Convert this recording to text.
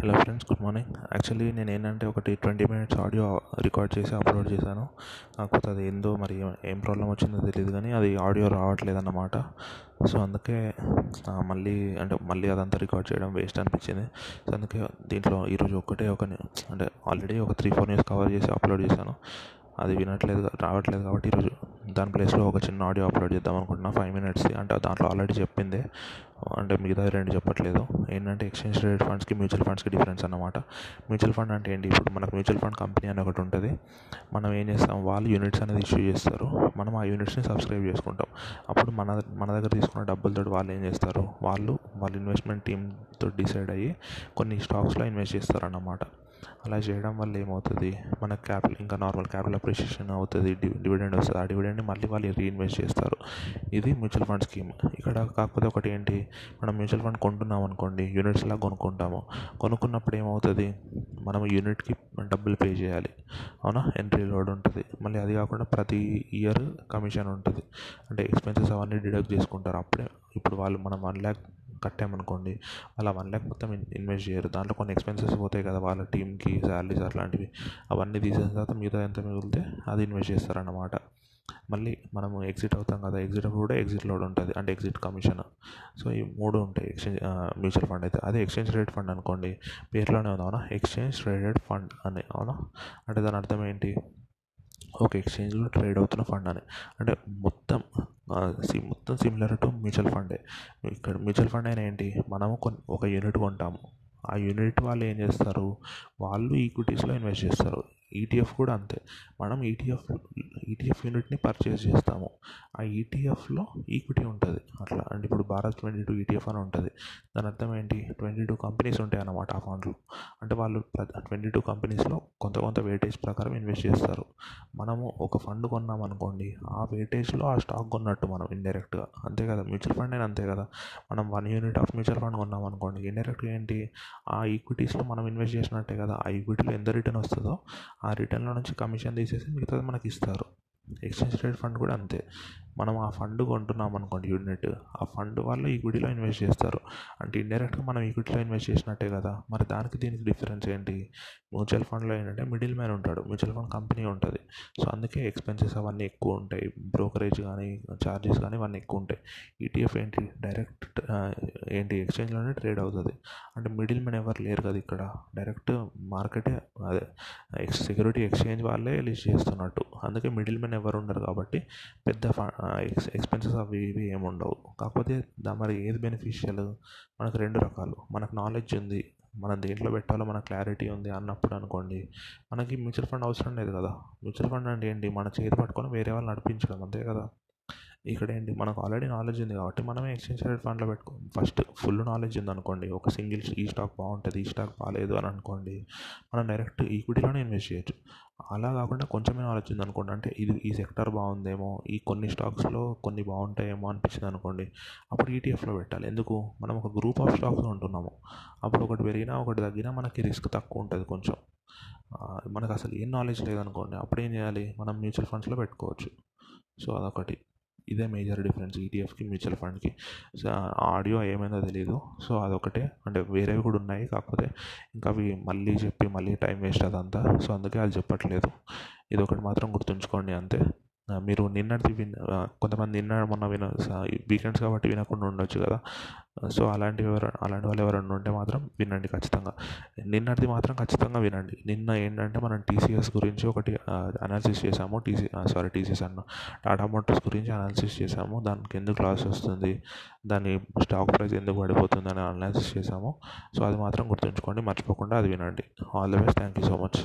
Hello friends good morning. Actually నేను ఏంటంటే ఒకటి ట్వంటీ మినిట్స్ ఆడియో రికార్డ్ చేసి అప్లోడ్ చేశాను. కాకపోతే అది ఏందో మరి ఏం ప్రాబ్లం వచ్చిందో తెలియదు కానీ అది ఆడియో రావట్లేదు అన్నమాట సో అందుకే మళ్ళీ అంటే మళ్ళీ అదంతా రికార్డ్ చేయడం వేస్ట్ అనిపించింది. సో అందుకే దీంట్లో ఈరోజు ఒక్కటే ఒక అంటే ఆల్రెడీ ఒక త్రీ ఫోర్ న్యూస్ కవర్ చేసి అప్లోడ్ చేశాను. అది వినట్లేదు రావట్లేదు కాబట్టి ఈరోజు దాని ప్లేస్లో ఒక చిన్న ఆడియో అప్లోడ్ చేద్దాం అనుకుంటున్నా. ఫైవ్ మినిట్స్ది అంటే దాంట్లో ఆల్రెడీ చెప్పిందే. అంటే మిగతా రెండు చెప్పట్లేదు. ఏంటంటే ఎక్స్చేంజ్ ట్రేడెడ్ ఫండ్స్కి మ్యూచువల్ ఫండ్స్కి డిఫరెన్స్ అనమాట మ్యూచువల్ ఫండ్ అంటే ఏంటి? ఇప్పుడు మనకు మ్యూచువల్ ఫండ్ కంపెనీ అని ఒకటి ఉంటుంది. మనం ఏం చేస్తాం? వాళ్ళు యూనిట్స్ అనేది ఇష్యూ చేస్తారు. మనం ఆ యూనిట్స్ని సబ్స్క్రైబ్ చేసుకుంటాం. అప్పుడు మన మన దగ్గర తీసుకున్న డబ్బులతో వాళ్ళు ఏం చేస్తారు? వాళ్ళు వాళ్ళ ఇన్వెస్ట్మెంట్ టీమ్తో డిసైడ్ అయ్యి కొన్ని స్టాక్స్లో ఇన్వెస్ట్ చేస్తారు అన్నమాట అలా చేయడం వల్ల ఏమవుతుంది? మన క్యాపిటల్ ఇంకా నార్మల్ క్యాపిటల్ అప్రిషియేషన్ అవుతుంది డివిడెండ్ వస్తుంది. ఆ డివిడెండ్ని మళ్ళీ వాళ్ళు రీఇన్వెస్ట్ చేస్తారు. ఇది మ్యూచువల్ ఫండ్ స్కీమ్. ఇక్కడ కాకపోతే ఒకటి ఏంటి? మనం మ్యూచువల్ ఫండ్ కొంటున్నాం అనుకోండి యూనిట్స్లా కొనుక్కుంటాము. కొనుక్కున్నప్పుడు ఏమవుతుంది? మనం యూనిట్కి డబ్బులు పే చేయాలి. అవునా? ఎంట్రీ లోడ్ ఉంటుంది. మళ్ళీ అది కాకుండా ప్రతి ఇయర్ కమిషన్ ఉంటుంది. అంటే ఎక్స్పెన్సెస్ అవన్నీ డిడక్ట్ చేసుకుంటారు. అప్పుడే ఇప్పుడు వాళ్ళు మనం వన్ ల్యాక్ కట్టామనుకోండి అలా వన్ ల్యాక్ మొత్తం ఇన్వెస్ట్ చేయరు. దాంట్లో కొన్ని ఎక్స్పెన్సెస్ పోతాయి కదా వాళ్ళ టీమ్కి శాలరీస్ అట్లాంటివి. అవన్నీ తీసేసిన తర్వాత మిగతా ఎంత మిగిలితే అది ఇన్వెస్ట్ చేస్తారన్నమాట. మళ్ళీ మనం ఎగ్జిట్ అవుతాం కదా ఎగ్జిట్ అప్పుడు కూడా ఎగ్జిట్ లోడ్ ఉంటుంది. అంటే ఎగ్జిట్ కమిషన్. సో ఈ మూడు ఉంటాయి ఎక్స్చేంజ్ మ్యూచువల్ ఫండ్ అయితే. అదే ఎక్స్చేంజ్ ట్రేడెడ్ ఫండ్ అనుకోండి పేరులోనే ఉంది అవునా? ఎక్స్చేంజ్ ట్రేడెడ్ ఫండ్ అని అవునా? అంటే దాని అర్థం ఏంటి? ఒక ఎక్స్చేంజ్లో ట్రేడ్ అవుతున్న ఫండ్ అని. అంటే మొత్తం మొత్తం సిమిలర్ టు మ్యూచువల్ ఫండే ఇక్కడ మ్యూచువల్ ఫండ్ అయినా ఏంటి? మనము కొన్ని ఒక యూనిట్ కొంటాము. ఆ యూనిట్ వాళ్ళు ఏం చేస్తారు? వాళ్ళు ఈక్విటీస్లో ఇన్వెస్ట్ చేస్తారు. ఈటీఎఫ్ కూడా అంతే. మనం ఈటీఎఫ్ ఈటీఎఫ్ యూనిట్ని పర్చేస్ చేస్తాము. ఆ ఈటీఎఫ్లో ఈక్విటీ ఉంటుంది. అట్లా. అంటే ఇప్పుడు భారత్ ట్వంటీ టూ ఈటీఎఫ్ అని ఉంటుంది. దాని అర్థం ఏంటి? ట్వంటీ టూ కంపెనీస్ ఉంటాయి అన్నమాట ఆ ఫండ్లో అంటే వాళ్ళు ట్వంటీ టూ కంపెనీస్లో కొంత కొంత వెయిటేజ్ ప్రకారం ఇన్వెస్ట్ చేస్తారు. మనము ఒక ఫండ్ కొన్నాం అనుకోండి ఆ వెయిటేజ్లో ఆ స్టాక్ కొన్నట్టు మనం ఇండైరెక్ట్గా అంతే కదా? మ్యూచువల్ ఫండ్ అయినా అంతే కదా? మనం one unit of mutual fund కొన్నాం అనుకోండి ఇండైరెక్ట్గా ఏంటి? ఆ ఈక్విటీస్లో మనం ఇన్వెస్ట్ చేసినట్టే కదా? ఆ ఈక్విటీలో ఎంత రిటర్న్ వస్తుందో ఆ రిటర్న్లో నుంచి కమిషన్ తీసేసి మిగతాది మనకి ఇస్తారు ఎక్స్చేంజ్ ట్రేడ్ ఫండ్ కూడా అంతే. మనం ఆ ఫండ్ కొంటున్నాం అనుకోండి యూనిట్ ఆ ఫండ్ వాళ్ళు ఈక్విటీలో ఇన్వెస్ట్ చేస్తారు. అంటే ఇండైరెక్ట్గా మనం ఈక్విటీలో ఇన్వెస్ట్ చేసినట్టే కదా మరి దానికి దీనికి డిఫరెన్స్ ఏంటి? మ్యూచువల్ ఫండ్లో ఏంటంటే మిడిల్ మ్యాన్ ఉంటాడు మ్యూచువల్ ఫండ్ కంపెనీ ఉంటుంది. సో అందుకే ఎక్స్పెన్సెస్ అవన్నీ ఎక్కువ ఉంటాయి బ్రోకరేజ్ కానీ ఛార్జెస్ కానీ ఇవన్నీ ఎక్కువ ఉంటాయి. ఈటీఎఫ్ ఏంటి? డైరెక్ట్ ఏంటి? ఎక్స్చేంజ్లోనే ట్రేడ్ అవుతుంది. అంటే మిడిల్ మ్యాన్ ఎవరు లేరు కదా ఇక్కడ. డైరెక్ట్ మార్కెటే అదే సెక్యూరిటీ ఎక్స్చేంజ్ వాళ్ళే లిస్ట్ చేస్తున్నట్టు. అందుకే మిడిల్ మ్యాన్ ఎవరు ఉండరు కాబట్టి పెద్ద ఎక్స్ ఎక్స్పెన్సెస్ అవి ఇవి ఏమి ఉండవు కాకపోతే దా మరి ఏది బెనిఫిషియల్? మనకు రెండు రకాలు. మనకు నాలెడ్జ్ ఉంది మనం దేంట్లో పెట్టాలో మన క్లారిటీ ఉంది అన్నప్పుడు అనుకోండి మనకి మ్యూచువల్ ఫండ్ అవసరం లేదు కదా. మ్యూచువల్ ఫండ్ అంటే ఏంటి? మన చేతి పట్టుకొని వేరే వాళ్ళు నడిపించడం అంతే కదా? ఇక్కడ ఏంటి మనకు ఆల్రెడీ నాలెడ్జ్ ఉంది కాబట్టి మనమే ఎక్స్చేంజ్ ట్రేడెడ్ ఫండ్లో పెట్టుకో ఫస్ట్ ఫుల్ నాలెడ్జ్ ఉంది అనుకోండి ఒక సింగిల్ ఈ స్టాక్ బాగుంటుంది ఈ స్టాక్ బాగాలేదు అని అనుకోండి మనం డైరెక్ట్ ఈక్విటీలోనే ఇన్వెస్ట్ చేయొచ్చు. అలా కాకుండా కొంచెమే నాలెడ్జ్ ఉంది అనుకోండి అంటే ఇది ఈ సెక్టర్ బాగుందేమో ఈ కొన్ని స్టాక్స్లో కొన్ని బాగుంటాయేమో అనిపించింది అనుకోండి అప్పుడు ఈటీఎఫ్లో పెట్టాలి. ఎందుకు? మనం ఒక గ్రూప్ ఆఫ్ స్టాక్స్ ఉంటున్నాము. అప్పుడు ఒకటి పెరిగినా ఒకటి తగ్గినా మనకి రిస్క్ తక్కువ ఉంటుంది కొంచెం. మనకు అసలు ఏం నాలెడ్జ్ లేదనుకోండి అప్పుడు ఏం చేయాలి? మనం మ్యూచువల్ ఫండ్స్లో పెట్టుకోవచ్చు. సో అదొకటి. ఇదే మేజర్ డిఫరెన్స్ ఈటీఎఫ్కి మ్యూచువల్ ఫండ్కి సో ఆడియో ఏమైందో తెలియదు సో అదొకటే. అంటే వేరేవి కూడా ఉన్నాయి. కాకపోతే ఇంకా అవి మళ్ళీ చెప్పి మళ్ళీ టైం వేస్ట్ అదంతా. సో అందుకే అది చెప్పట్లేదు. ఇది ఒకటి మాత్రం గుర్తుంచుకోండి అంతే. మీరు నిన్నటిది విన్ కొంతమంది నిన్న మొన్న విన వీకెండ్స్ కాబట్టి వినకుండా ఉండొచ్చు కదా. సో అలాంటి ఎవరు అలాంటి వాళ్ళు ఎవరైనా ఉంటే మాత్రం వినండి ఖచ్చితంగా. నిన్నటిది మాత్రం ఖచ్చితంగా వినండి. నిన్న ఏంటంటే మనం టీసీఎస్ గురించి ఒకటి అనాలిసిస్ చేసాము. టీసీ సారీ టీసీఎస్ అన్న టాటా మోటార్స్ గురించి అనాలిసిస్ చేసాము. దానికి ఎందుకు లాస్ వస్తుంది? దాని స్టాక్ ప్రైస్ ఎందుకు పడిపోతుంది అని అనాలిసిస్ చేసాము. సో అది మాత్రం గుర్తుంచుకోండి. మర్చిపోకుండా అది వినండి. All the best thank you so much